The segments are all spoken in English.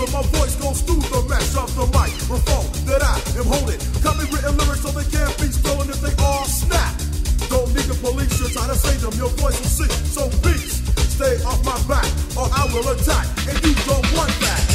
where my voice goes through the mesh of the mic. The phone that I am holding. Copywritten lyrics so they can't be stolen if they are snap. Don't need the police to try to save them. Your voice will see. So please stay off my back, or I will attack. And you don't want that.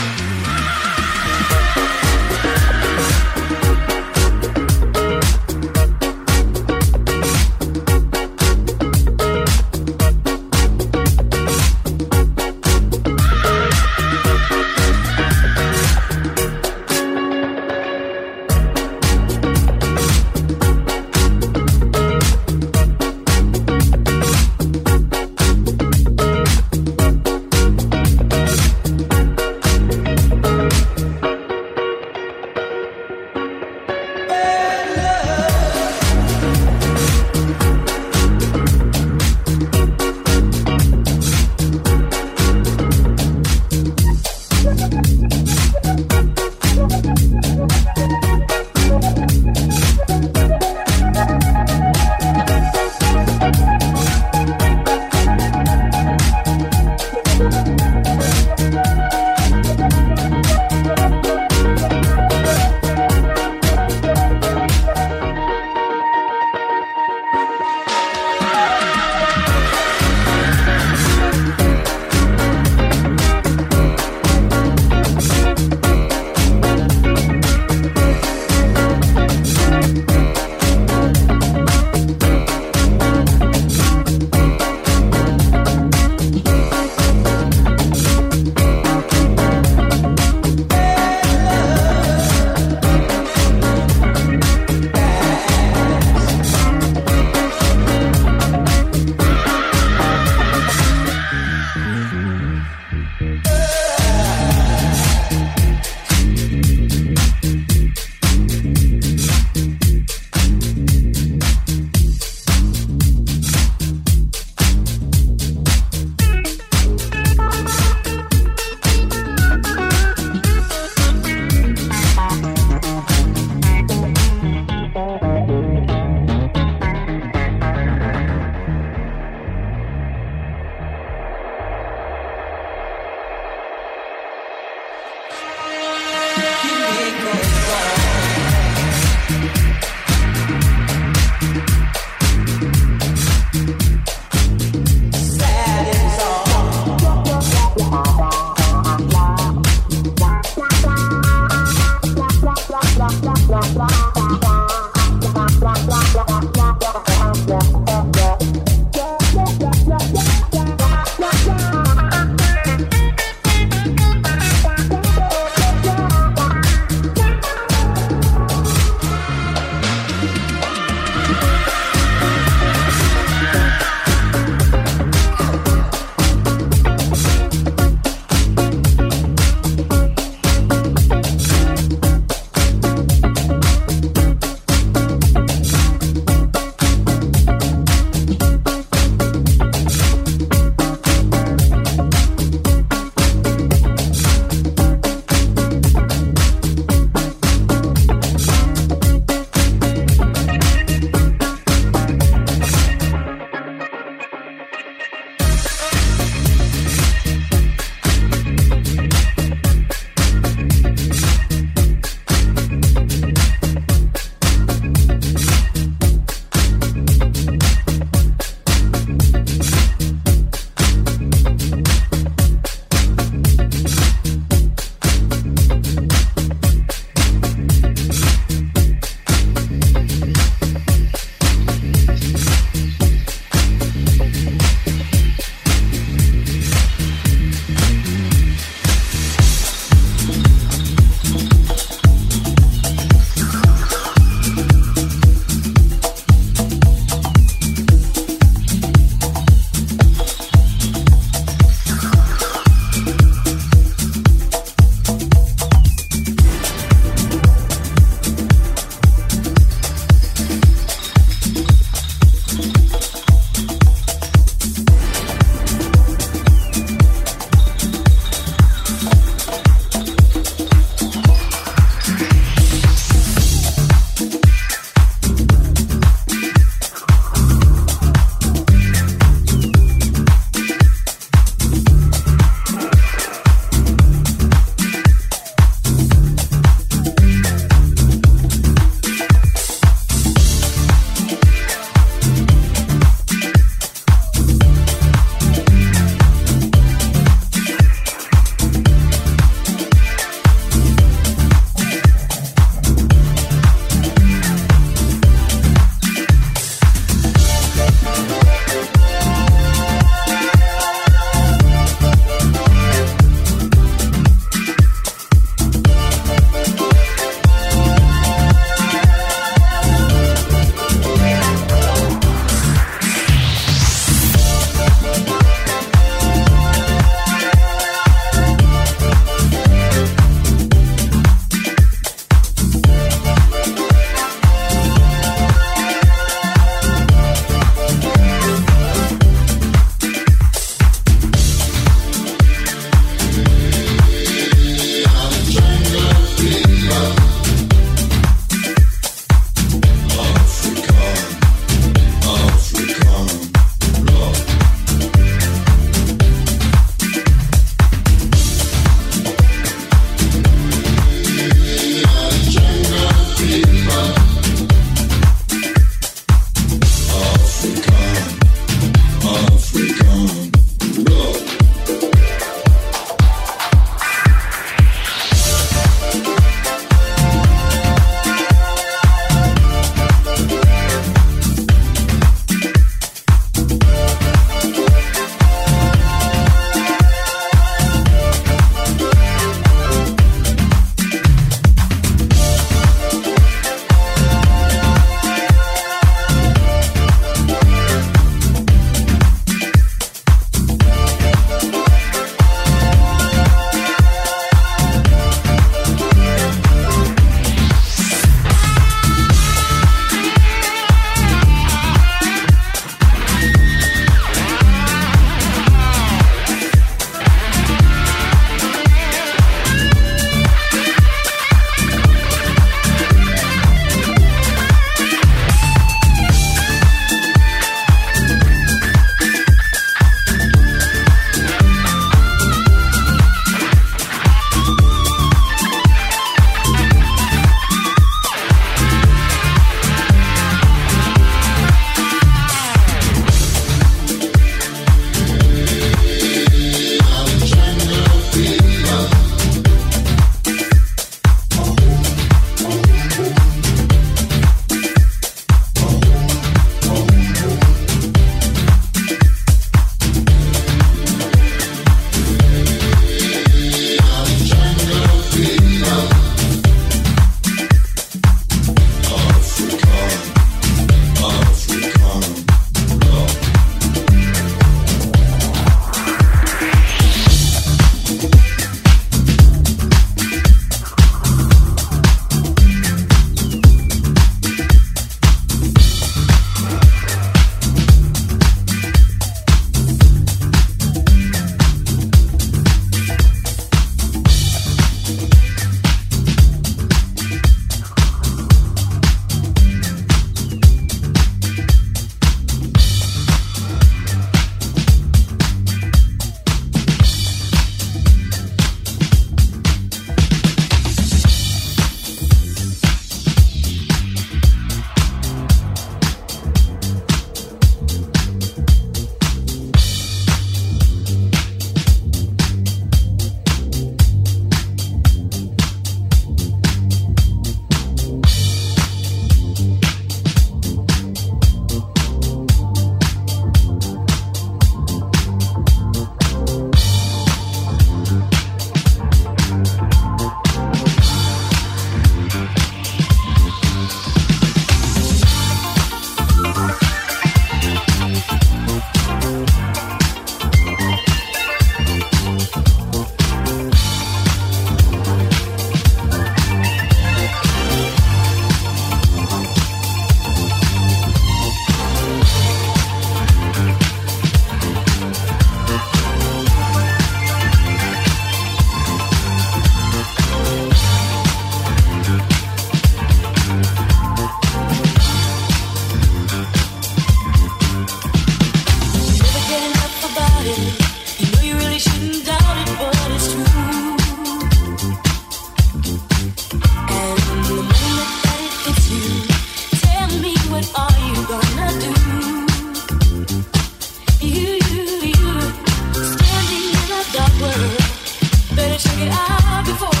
It out before.